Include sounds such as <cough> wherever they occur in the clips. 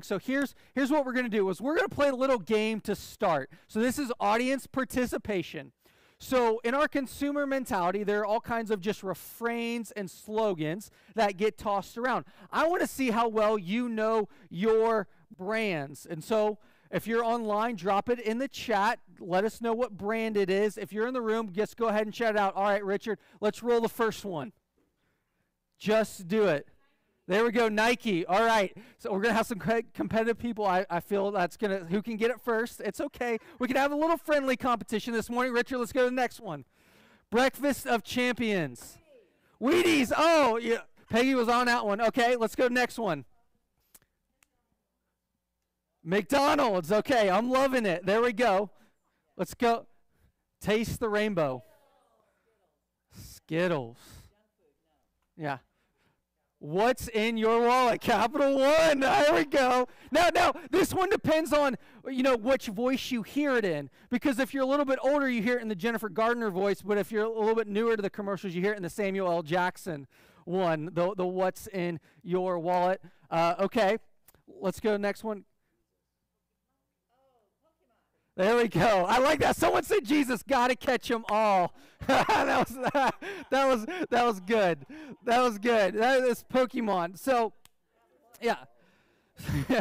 So here's here's what we're going to do is we're going to play a little game to start. So this is audience participation. So in our consumer mentality, there are all kinds of just refrains and slogans that get tossed around. I want to see how well you know your brands. And so if you're online, drop it in the chat. Let us know what brand it is. If you're in the room, just go ahead and shout it out. All right, Richard, let's roll the first one. Just do it. There we go, Nike. All right. So we're going to have some competitive people. I, I feel that's going to, who can get it first? It's okay. We can have a little friendly competition this morning. Richard, let's go to the next one. Breakfast of Champions. Wheaties. Oh, yeah. Peggy was on that one. Okay, let's go next one. McDonald's. Okay, I'm loving it. There we go. Let's go. Taste the rainbow. Skittles. Yeah. What's in your wallet? Capital One. <laughs> There we go. Now, now, this one depends on, you know, which voice you hear it in. Because if you're a little bit older, you hear it in the Jennifer Garner voice. But if you're a little bit newer to the commercials, you hear it in the Samuel L. Jackson one. The, the what's in your wallet. Uh, okay, let's go next one. There we go. I like that. Someone said Jesus got to catch them all. <laughs> that was that, was that was good. That was good. That is Pokemon. So, yeah. <laughs>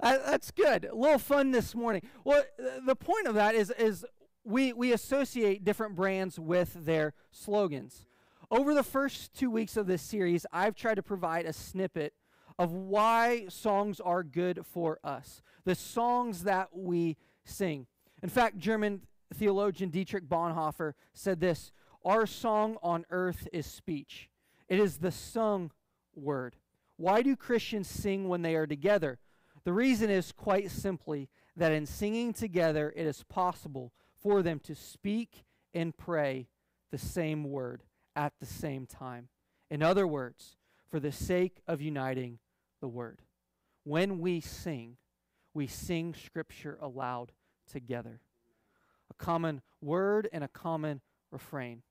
that's good. A little fun this morning. Well, the point of that is is we we associate different brands with their slogans. Over the first 2 weeks of this series, I've tried to provide a snippet of why songs are good for us the songs that we sing. In fact, German theologian Dietrich Bonhoeffer said this Our song on earth is speech, it is the sung word. Why do Christians sing when they are together? The reason is quite simply that in singing together, it is possible for them to speak and pray the same word at the same time. In other words, for the sake of uniting the word. When we sing, we sing Scripture aloud together. A common word and a common refrain.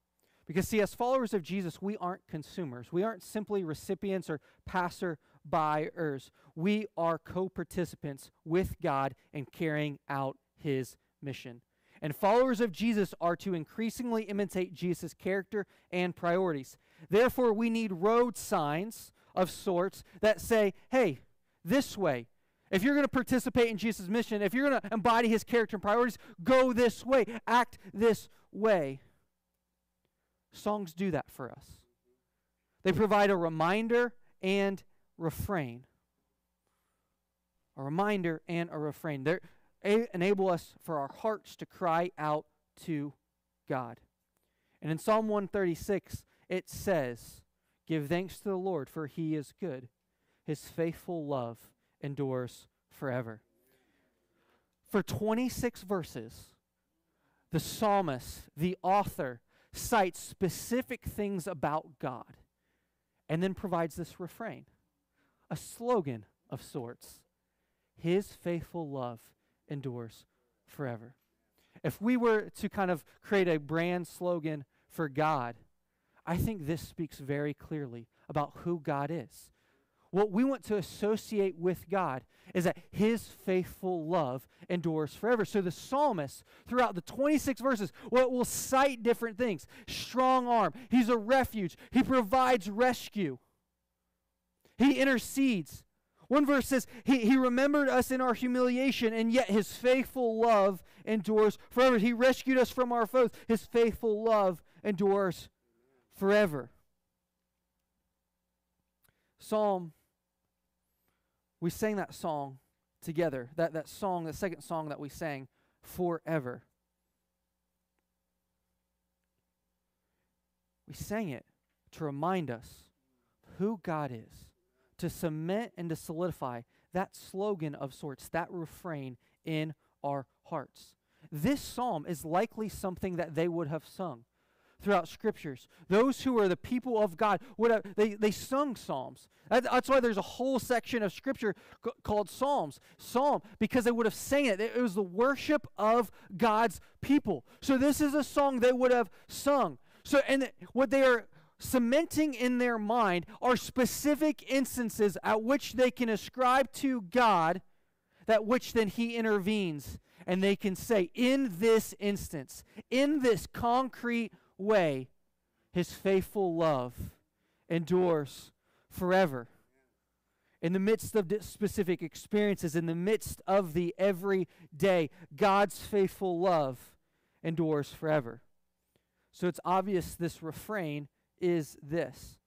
Because, see, as followers of Jesus, we aren't consumers. We aren't simply recipients or passer-byers. We are co participants with God in carrying out his mission. And followers of Jesus are to increasingly imitate Jesus' character and priorities. Therefore, we need road signs of sorts that say, hey, this way, if you're going to participate in Jesus' mission, if you're going to embody his character and priorities, go this way, act this way. Songs do that for us. They provide a reminder and refrain. A reminder and a refrain. They enable us for our hearts to cry out to God. And in Psalm 136, it says, Give thanks to the Lord, for he is good. His faithful love endures forever. For 26 verses, the psalmist, the author, cites specific things about God and then provides this refrain, a slogan of sorts His faithful love endures forever. If we were to kind of create a brand slogan for God, I think this speaks very clearly about who God is what we want to associate with God is that his faithful love endures forever. So the psalmist, throughout the 26 verses, will, will cite different things. Strong arm. He's a refuge. He provides rescue. He intercedes. One verse says, he, he remembered us in our humiliation, and yet his faithful love endures forever. He rescued us from our foes. His faithful love endures forever. Psalm we sang that song together, that, that song, the second song that we sang, Forever. We sang it to remind us who God is, to cement and to solidify that slogan of sorts, that refrain in our hearts. This psalm is likely something that they would have sung throughout scriptures. Those who are the people of God, would have, they, they sung psalms. That's why there's a whole section of scripture called Psalms. Psalm, because they would have sang it. It was the worship of God's people. So this is a song they would have sung. So, and what they are cementing in their mind are specific instances at which they can ascribe to God that which then He intervenes. And they can say, in this instance, in this concrete way, His faithful love endures forever. In the midst of specific experiences, in the midst of the everyday, God's faithful love endures forever. So it's obvious this refrain is this.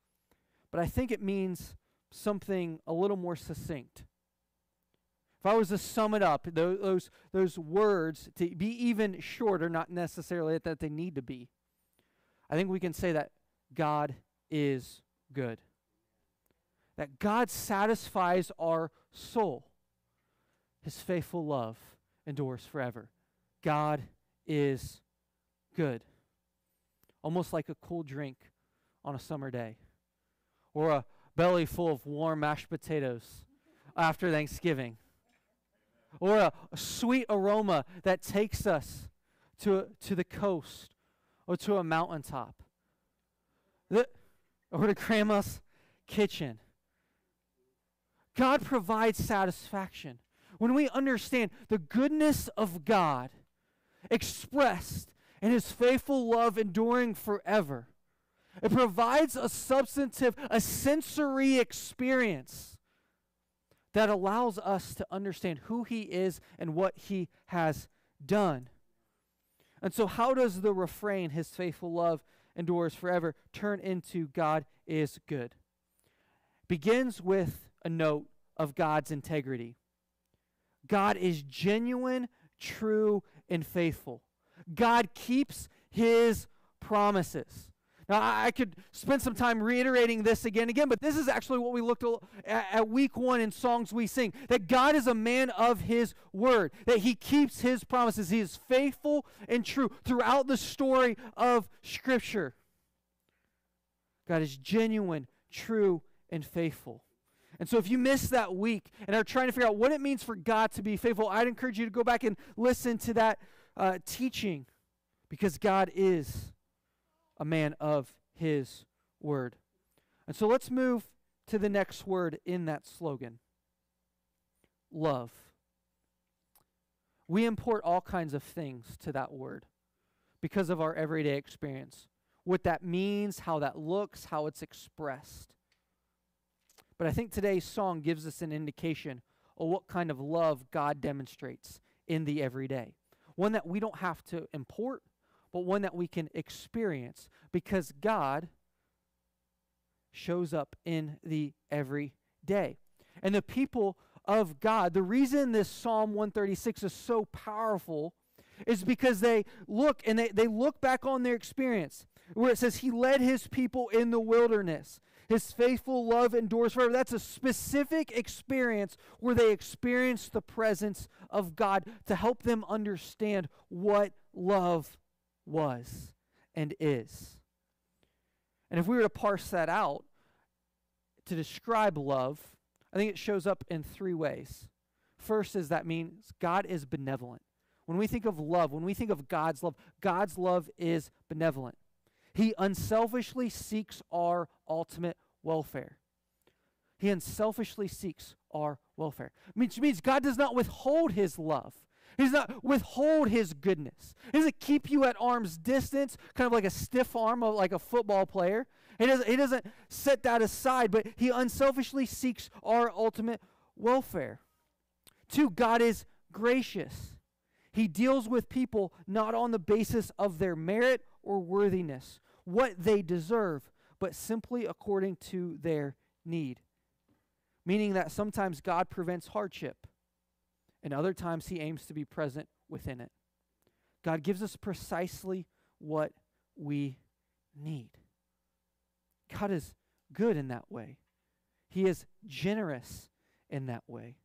But I think it means something a little more succinct. If I was to sum it up, those, those, those words to be even shorter, not necessarily that they need to be, I think we can say that God is good. That God satisfies our soul. His faithful love endures forever. God is good. Almost like a cool drink on a summer day, or a belly full of warm mashed potatoes after Thanksgiving, or a, a sweet aroma that takes us to, to the coast or to a mountaintop, or to grandma's kitchen. God provides satisfaction. When we understand the goodness of God expressed in his faithful love enduring forever, it provides a substantive, a sensory experience that allows us to understand who He is and what He has done. And so, how does the refrain, His faithful love endures forever, turn into God is good? Begins with a note of God's integrity. God is genuine, true, and faithful. God keeps His promises. Now, I could spend some time reiterating this again and again, but this is actually what we looked at, week one in Songs We Sing that God is a man of his word, that he keeps his promises. He is faithful and true throughout the story of Scripture. God is genuine, true, and faithful. And so, if you missed that week and are trying to figure out what it means for God to be faithful, I'd encourage you to go back and listen to that uh, teaching because God is a man of his word. And so let's move to the next word in that slogan love. We import all kinds of things to that word because of our everyday experience. What that means, how that looks, how it's expressed. But I think today's song gives us an indication of what kind of love God demonstrates in the everyday. One that we don't have to import, but one that we can experience because God shows up in the everyday. And the people of God, the reason this Psalm 136 is so powerful is because they look and they, they look back on their experience where it says he led his people in the wilderness. His faithful love endures forever. That's a specific experience where they experience the presence of God to help them understand what love was, and is. And if we were to parse that out to describe love, I think it shows up in three ways. First is that means God is benevolent. When we think of love, when we think of God's love, God's love is benevolent. He unselfishly seeks our ultimate welfare. He unselfishly seeks our welfare. Which means God does not withhold his love. He does not withhold his goodness. He doesn't keep you at arm's distance, kind of like a stiff arm of like a football player. He doesn't, he doesn't set that aside, but he unselfishly seeks our ultimate welfare. Two, God is gracious. He deals with people not on the basis of their merit or worthiness, what they deserve, but simply according to their need. Meaning that sometimes God prevents hardship and other times he aims to be present within it. God gives us precisely what we need. God is good in that way. He is generous in that way.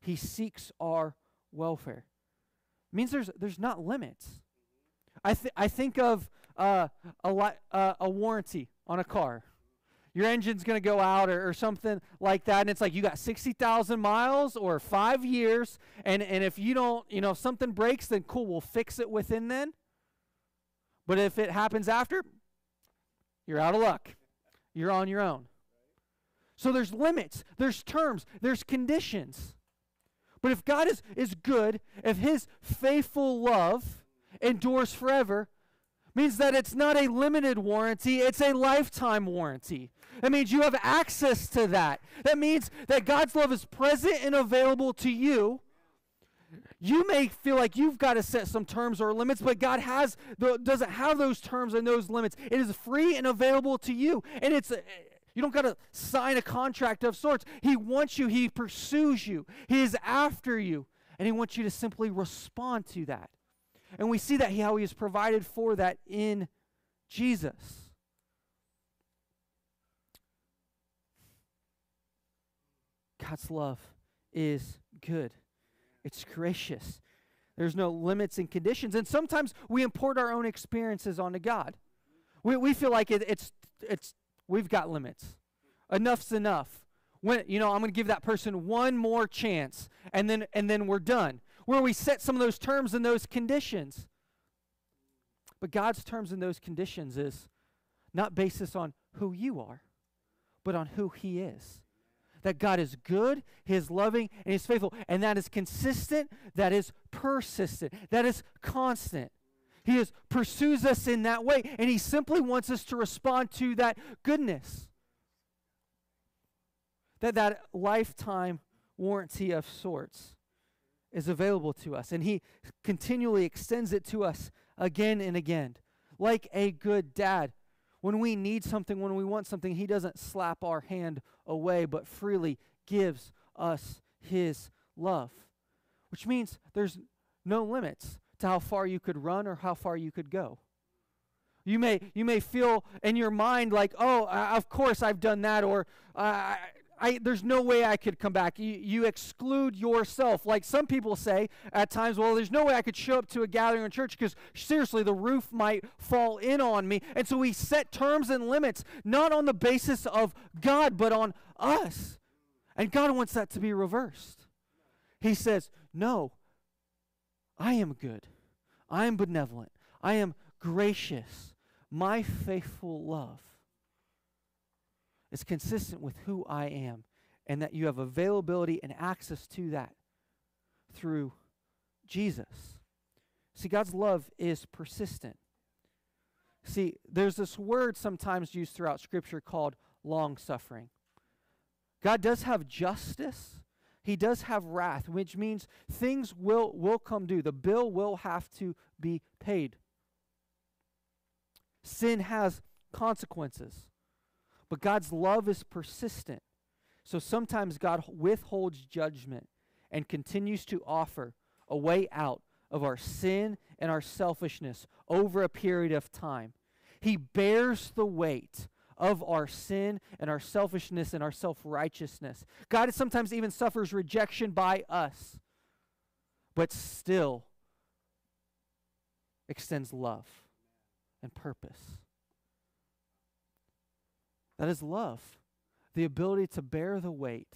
He seeks our welfare. It means there's there's not limits. I th- I think of uh, a li- uh, a warranty on a car your engine's going to go out or, or, something like that and it's like you got 60,000 miles or 5 years and and if you don't, you know, if something breaks then cool, we'll fix it within then. But if it happens after you're out of luck. You're on your own. So there's limits, there's terms, there's conditions. But if God is, is good, if his faithful love endures forever, means that it's not a limited warranty, it's a lifetime warranty. That means you have access to that. That means that God's love is present and available to you. You may feel like you've got to set some terms or limits, but God has the, doesn't have those terms and those limits. It is free and available to you, and it's uh, you don't got to sign a contract of sorts. He wants you. He pursues you. He is after you, and he wants you to simply respond to that. And we see that how he has provided for that in Jesus. God's love is good, it's gracious. There's no limits and conditions. And sometimes we import our own experiences onto God. We, we feel like it, it's, it's, we've got limits. Enough's enough. When, you know, I'm going to give that person one more chance, and then, and then we're done. Where we set some of those terms and those conditions. But God's terms and those conditions is not basis on who you are, but on who He is that God is good, He is loving, and He's faithful. And that is consistent, that is persistent, that is constant. He is, pursues us in that way, and He simply wants us to respond to that goodness. That that lifetime warranty of sorts is available to us, and He continually extends it to us again and again. Like a good dad when we need something, when we want something, He doesn't slap our hand away, but freely gives us His love. Which means there's no limits to how far you could run or how far you could go. You may, you may feel in your mind like, oh, of course I've done that, or I, there's no way I could come back. You, you exclude yourself. Like some people say at times, well, there's no way I could show up to a gathering in church because seriously, the roof might fall in on me. And so we set terms and limits, not on the basis of God, but on us. And God wants that to be reversed. He says, no, I am good. I am benevolent. I am gracious. My faithful love is consistent with who I am, and that you have availability and access to that through Jesus. See, God's love is persistent. See, there's this word sometimes used throughout Scripture called long suffering. God does have justice. He does have wrath, which means things will, will come due. The bill will have to be paid. Sin has consequences. But God's love is persistent. So sometimes God withholds judgment and continues to offer a way out of our sin and our selfishness over a period of time. He bears the weight of our sin and our selfishness and our self righteousness. God sometimes even suffers rejection by us, but still extends love and purpose. That is love. The ability to bear the weight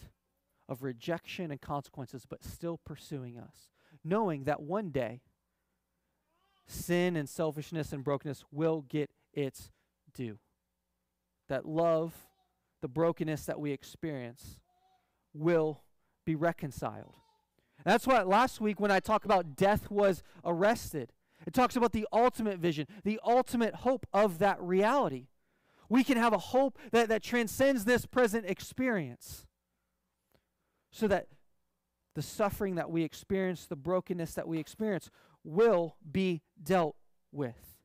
of rejection and consequences, but still pursuing us, knowing that one day sin and selfishness and brokenness will get its due. That love, the brokenness that we experience, will be reconciled. That's why last week when I talked about death was arrested, it talks about the ultimate vision, the ultimate hope of that reality. We can have a hope that, that transcends this present experience. So that the suffering that we experience, the brokenness that we experience, will be dealt with.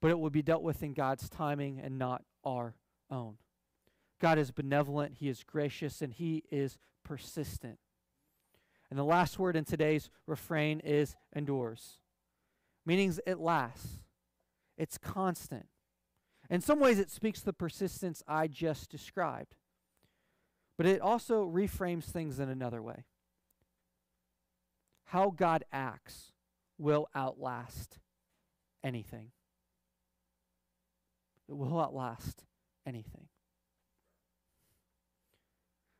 But it will be dealt with in God's timing and not our own. God is benevolent, He is gracious, and He is persistent. And the last word in today's refrain is endures, meaning it lasts, it's constant. In some ways, it speaks the persistence I just described, but it also reframes things in another way. How God acts will outlast anything. It will outlast anything.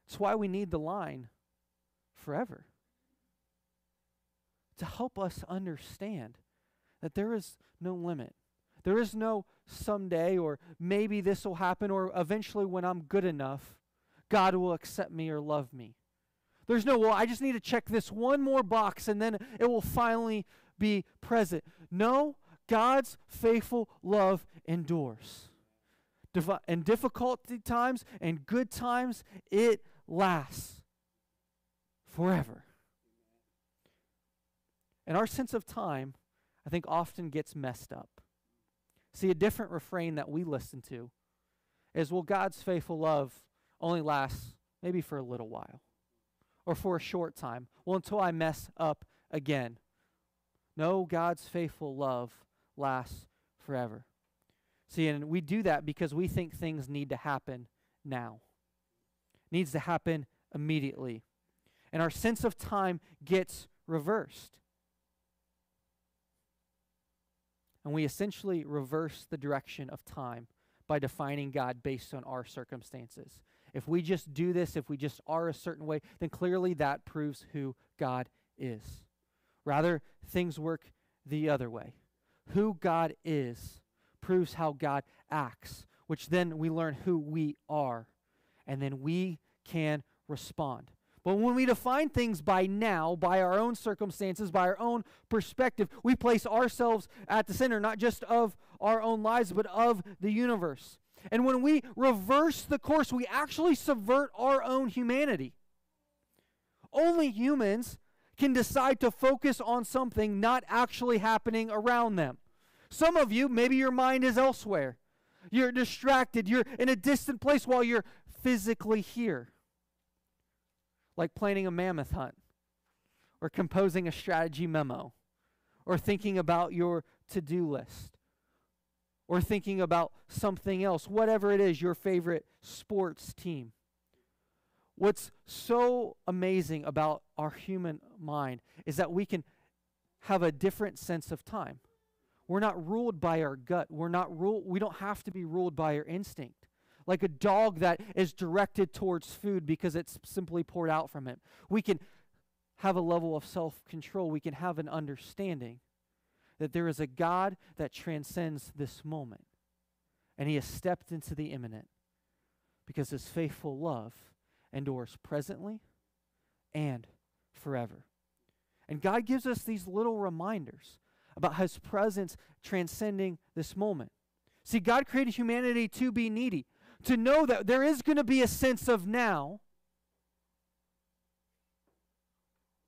It's why we need the line forever to help us understand that there is no limit, there is no someday, or maybe this will happen, or eventually when I'm good enough, God will accept me or love me. There's no, well, I just need to check this one more box and then it will finally be present. No, God's faithful love endures. In difficulty times and good times, it lasts forever. And our sense of time, I think, often gets messed up. See, a different refrain that we listen to is well, God's faithful love only lasts maybe for a little while or for a short time. Well, until I mess up again. No, God's faithful love lasts forever. See, and we do that because we think things need to happen now. Needs to happen immediately. And our sense of time gets reversed. And we essentially reverse the direction of time by defining God based on our circumstances. If we just do this, if we just are a certain way, then clearly that proves who God is. Rather, things work the other way. Who God is proves how God acts, which then we learn who we are, and then we can respond. But when we define things by now, by our own circumstances, by our own perspective, we place ourselves at the center, not just of our own lives, but of the universe. And when we reverse the course, we actually subvert our own humanity. Only humans can decide to focus on something not actually happening around them. Some of you, maybe your mind is elsewhere. You're distracted. You're in a distant place while you're physically here like planning a mammoth hunt, or composing a strategy memo, or thinking about your to do list, or thinking about something else, whatever it is, your favorite sports team. What's so amazing about our human mind is that we can have a different sense of time. We're not ruled by our gut. We're not ruled we don't have to be ruled by our instinct like a dog that is directed towards food because it's simply poured out from it. We can have a level of self control. We can have an understanding that there is a God that transcends this moment. And he has stepped into the immanent because his faithful love endures presently and forever. And God gives us these little reminders about his presence transcending this moment. See, God created humanity to be needy to know that there is going to be a sense of now,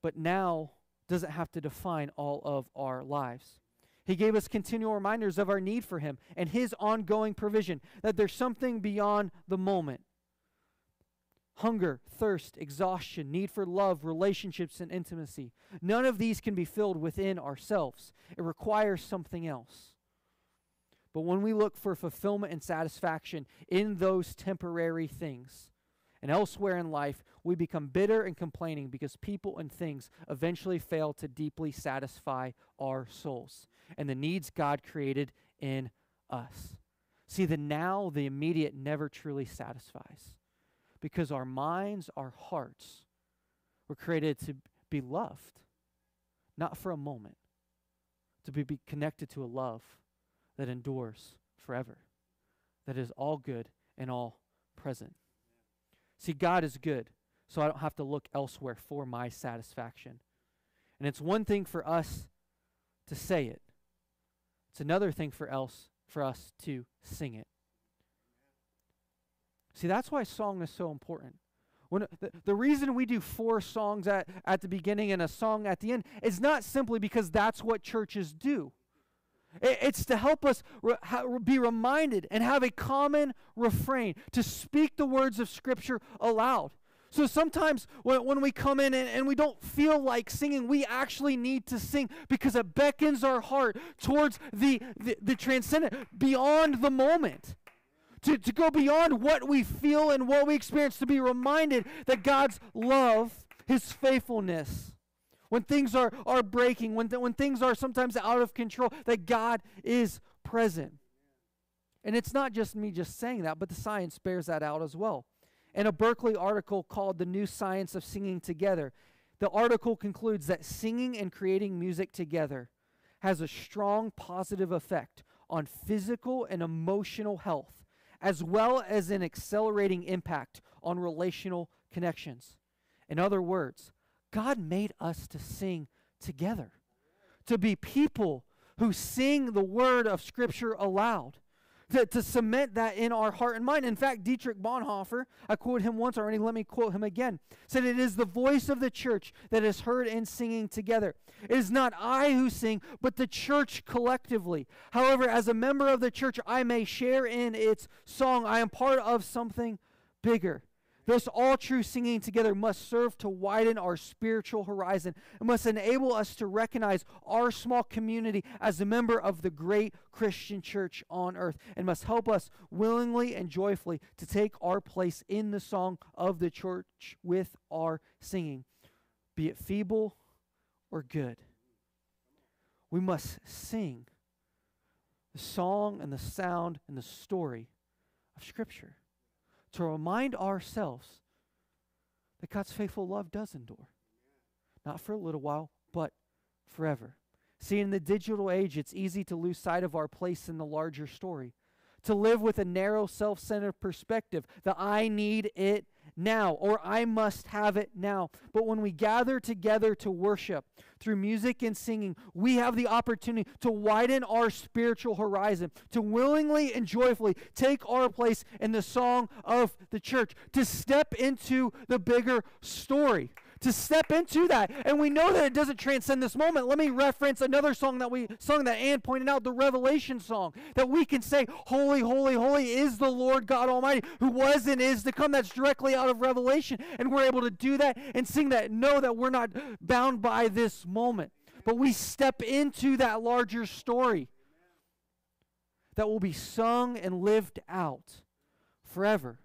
but now doesn't have to define all of our lives. He gave us continual reminders of our need for Him and His ongoing provision, that there's something beyond the moment. Hunger, thirst, exhaustion, need for love, relationships, and intimacy. None of these can be filled within ourselves. It requires something else. But when we look for fulfillment and satisfaction in those temporary things and elsewhere in life, we become bitter and complaining because people and things eventually fail to deeply satisfy our souls and the needs God created in us. See, the now, the immediate, never truly satisfies because our minds, our hearts were created to be loved, not for a moment, to be, be connected to a love that endures forever, that is all good and all present. See, God is good, so I don't have to look elsewhere for my satisfaction. And it's one thing for us to say it. It's another thing for else for us to sing it. See, that's why song is so important. When uh, the, the reason we do four songs at, at the beginning and a song at the end is not simply because that's what churches do. It's to help us be reminded and have a common refrain, to speak the words of Scripture aloud. So sometimes when, we come in and, and we don't feel like singing, we actually need to sing because it beckons our heart towards the, the, the transcendent, beyond the moment. To, to go beyond what we feel and what we experience, to be reminded that God's love, His faithfulness, when things are, are breaking, when, th- when things are sometimes out of control, that God is present. And it's not just me just saying that, but the science bears that out as well. In a Berkeley article called The New Science of Singing Together, the article concludes that singing and creating music together has a strong positive effect on physical and emotional health, as well as an accelerating impact on relational connections. In other words, God made us to sing together, to be people who sing the word of Scripture aloud to, to cement that in our heart and mind. In fact, Dietrich Bonhoeffer, I quoted him once already, let me quote him again, said, It is the voice of the church that is heard in singing together. It is not I who sing, but the church collectively. However, as a member of the church, I may share in its song. I am part of something bigger. Thus, all true singing together must serve to widen our spiritual horizon. And must enable us to recognize our small community as a member of the great Christian church on earth. And must help us willingly and joyfully to take our place in the song of the church with our singing, be it feeble or good. We must sing the song and the sound and the story of Scripture to remind ourselves that God's faithful love does endure. Not for a little while, but forever. See, in the digital age, it's easy to lose sight of our place in the larger story, to live with a narrow, self centered perspective that I need it now, or I must have it now. But when we gather together to worship through music and singing, we have the opportunity to widen our spiritual horizon, to willingly and joyfully take our place in the song of the church, to step into the bigger story to step into that. And we know that it doesn't transcend this moment. Let me reference another song that we sung that Ann pointed out, the Revelation song, that we can say, Holy, holy, holy is the Lord God Almighty, who was and is to come. That's directly out of Revelation. And we're able to do that and sing that. Know that we're not bound by this moment, but we step into that larger story that will be sung and lived out forever.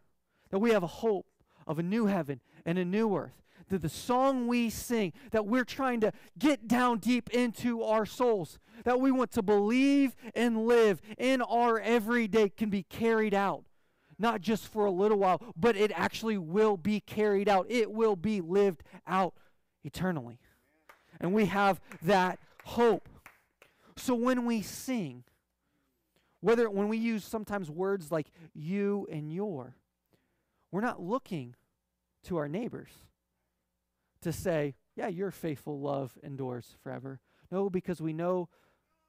That we have a hope of a new heaven and a new earth that the song we sing, that we're trying to get down deep into our souls, that we want to believe and live in our everyday can be carried out. Not just for a little while, but it actually will be carried out. It will be lived out eternally. And we have that hope. So when we sing, whether when we use sometimes words like you and your, we're not looking to our neighbors to say, yeah, your faithful love endures forever. No, because we know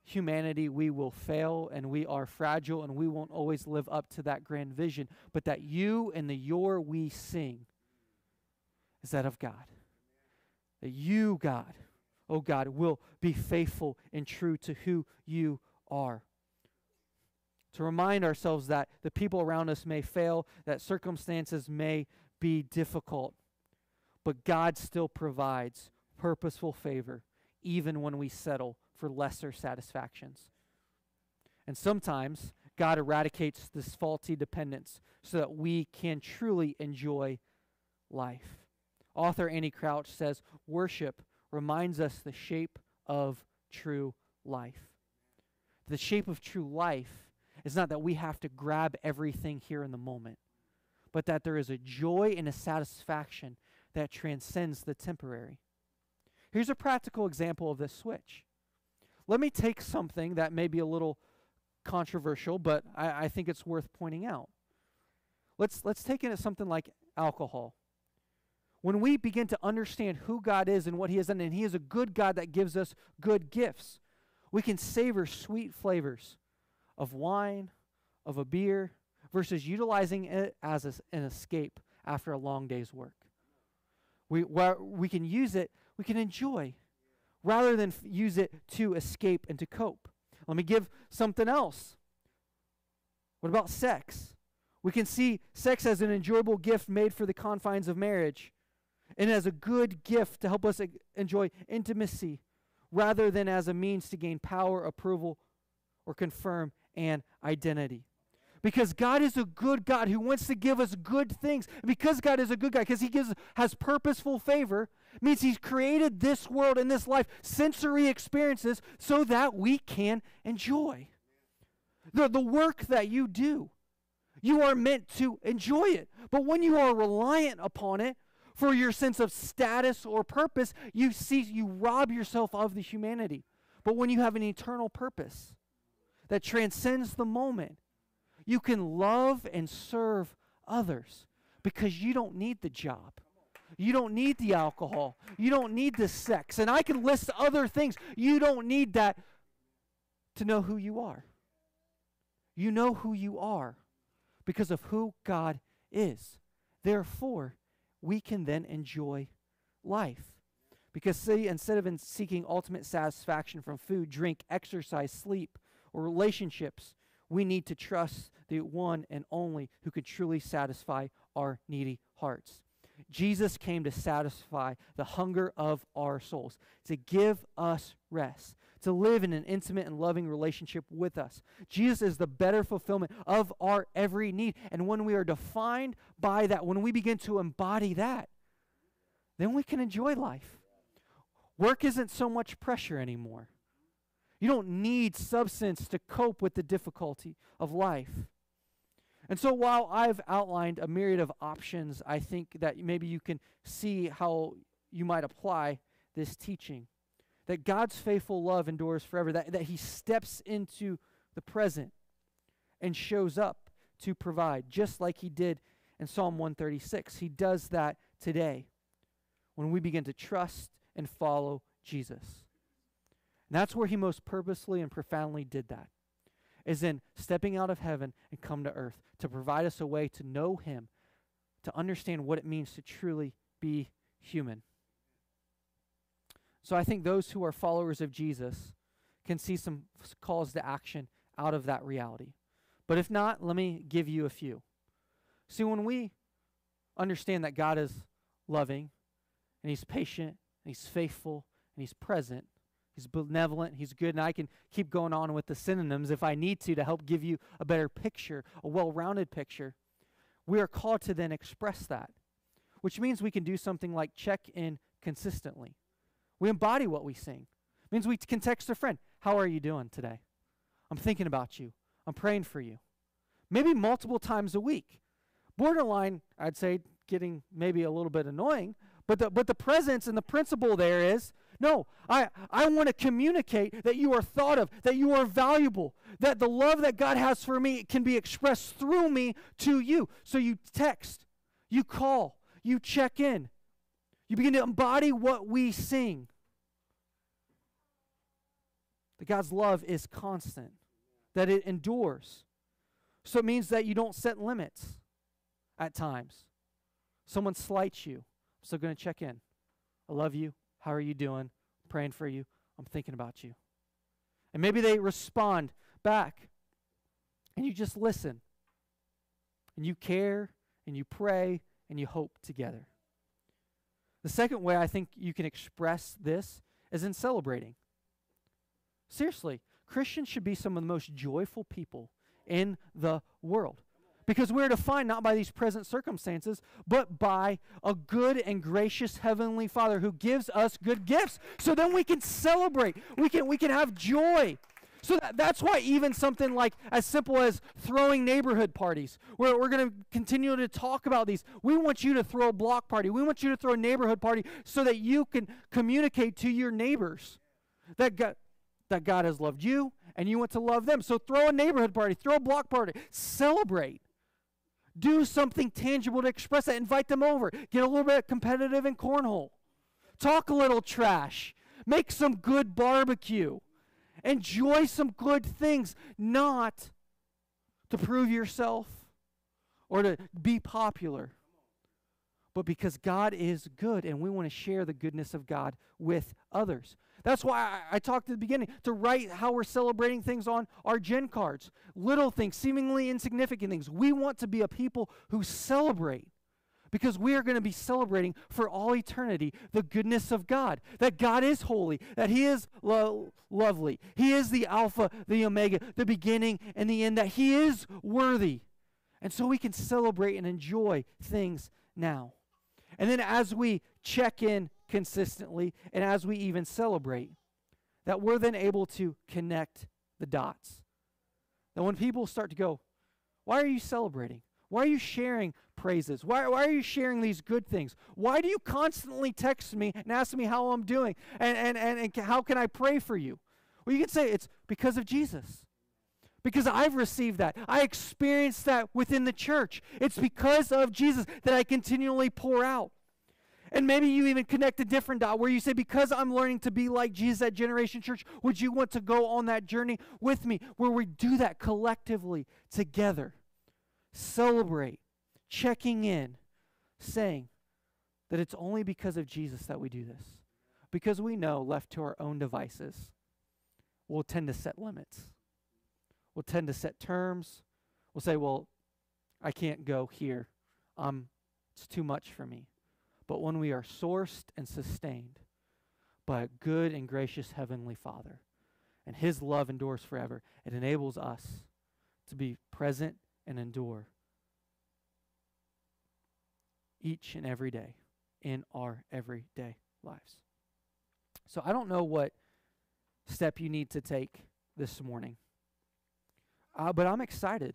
humanity, we will fail and we are fragile and we won't always live up to that grand vision, but that you and the your we sing is that of God. That you, God, oh God, will be faithful and true to who you are. To remind ourselves that the people around us may fail, that circumstances may be difficult, but God still provides purposeful favor even when we settle for lesser satisfactions. And sometimes God eradicates this faulty dependence so that we can truly enjoy life. Author Andy Crouch says, Worship reminds us the shape of true life. The shape of true life is not that we have to grab everything here in the moment, but that there is a joy and a satisfaction that transcends the temporary. Here's a practical example of this switch. Let me take something that may be a little controversial, but I, I think it's worth pointing out. Let's, let's take it as something like alcohol. When we begin to understand who God is and what He has done, and He is a good God that gives us good gifts, we can savor sweet flavors of wine, of a beer, versus utilizing it as a, an escape after a long day's work. We, we can use it, we can enjoy, rather than use it to escape and to cope. Let me give something else. What about sex? We can see sex as an enjoyable gift made for the confines of marriage and as a good gift to help us enjoy intimacy rather than as a means to gain power, approval, or confirm an identity. Because God is a good God who wants to give us good things. because God is a good God, because He gives has purposeful favor, means He's created this world and this life, sensory experiences, so that we can enjoy. The, the work that you do, you are meant to enjoy it. But when you are reliant upon it for your sense of status or purpose, you see you rob yourself of the humanity. But when you have an eternal purpose, that transcends the moment. You can love and serve others because you don't need the job. You don't need the alcohol. You don't need the sex. And I can list other things. You don't need that to know who you are. You know who you are because of who God is. Therefore, we can then enjoy life. Because, see, instead of in seeking ultimate satisfaction from food, drink, exercise, sleep, or relationships, we need to trust the one and only who could truly satisfy our needy hearts. Jesus came to satisfy the hunger of our souls, to give us rest, to live in an intimate and loving relationship with us. Jesus is the better fulfillment of our every need. And when we are defined by that, when we begin to embody that, then we can enjoy life. Work isn't so much pressure anymore. You don't need substance to cope with the difficulty of life. And so while I've outlined a myriad of options, I think that maybe you can see how you might apply this teaching. That God's faithful love endures forever, that, that He steps into the present and shows up to provide, just like He did in Psalm 136. He does that today when we begin to trust and follow Jesus. And that's where he most purposely and profoundly did that. Is in stepping out of heaven and come to earth to provide us a way to know him, to understand what it means to truly be human. So I think those who are followers of Jesus can see some calls to action out of that reality. But if not, let me give you a few. See, when we understand that God is loving and He's patient and He's faithful and He's present, He's benevolent, He's good, and I can keep going on with the synonyms if I need to to help give you a better picture, a well rounded picture. We are called to then express that, which means we can do something like check in consistently. We embody what we sing. It means we can text a friend, How are you doing today? I'm thinking about you. I'm praying for you. Maybe multiple times a week. Borderline, I'd say, getting maybe a little bit annoying, but the, but the presence and the principle there is no, I, I want to communicate that you are thought of, that you are valuable, that the love that God has for me can be expressed through me to you. So you text, you call, you check in, you begin to embody what we sing. That God's love is constant, that it endures. So it means that you don't set limits at times. Someone slights you I'm still going to check in. I love you. How are you doing? I'm praying for you. I'm thinking about you. And maybe they respond back and you just listen and you care and you pray and you hope together. The second way I think you can express this is in celebrating. Seriously, Christians should be some of the most joyful people in the world. Because we're defined not by these present circumstances, but by a good and gracious Heavenly Father who gives us good gifts. So then we can celebrate, we can, we can have joy. So that, that's why even something like as simple as throwing neighborhood parties, where we're going to continue to talk about these. We want you to throw a block party. We want you to throw a neighborhood party so that you can communicate to your neighbors that God, that God has loved you and you want to love them. So throw a neighborhood party, throw a block party, celebrate. Do something tangible to express that. Invite them over. Get a little bit competitive in cornhole. Talk a little trash. Make some good barbecue. Enjoy some good things, not to prove yourself or to be popular, but because God is good and we want to share the goodness of God with others. That's why I, I, talked at the beginning to write how we're celebrating things on our gen cards. Little things, seemingly insignificant things. We want to be a people who celebrate because we are going to be celebrating for all eternity the goodness of God. That God is holy, that He is lo- lovely, He is the Alpha, the Omega, the beginning and the end, that He is worthy. And so we can celebrate and enjoy things now. And then as we check in consistently and as we even celebrate, that we're then able to connect the dots. That when people start to go, why are you celebrating? Why are you sharing praises? Why, why are you sharing these good things? Why do you constantly text me and ask me how I'm doing and, and, and, and how can I pray for you? Well, you can say it's because of Jesus. Because I've received that. I experienced that within the church. It's because of Jesus that I continually pour out. And maybe you even connect a different dot where you say, Because I'm learning to be like Jesus at Generation Church, would you want to go on that journey with me where we do that collectively together? Celebrate, checking in, saying that it's only because of Jesus that we do this. Because we know, left to our own devices, we'll tend to set limits. We'll tend to set terms. We'll say, Well, I can't go here. Um, it's too much for me. But when we are sourced and sustained by a good and gracious Heavenly Father, and His love endures forever, it enables us to be present and endure each and every day in our everyday lives. So I don't know what step you need to take this morning, uh, but I'm excited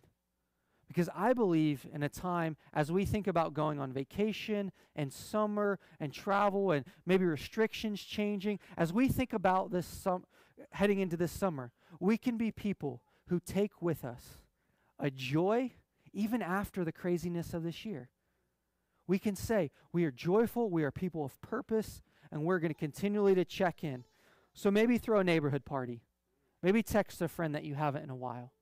because I believe in a time as we think about going on vacation and summer and travel and maybe restrictions changing, as we think about this sum- heading into this summer, we can be people who take with us a joy even after the craziness of this year. We can say we are joyful, we are people of purpose, and we're going to continually to check in. So maybe throw a neighborhood party. Maybe text a friend that you haven't in a while.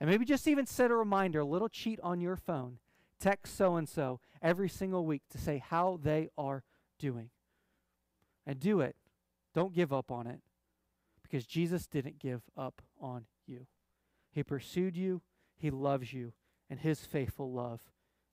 And maybe just even set a reminder, a little cheat on your phone. Text so and so every single week to say how they are doing. And do it. Don't give up on it because Jesus didn't give up on you. He pursued you, He loves you, and His faithful love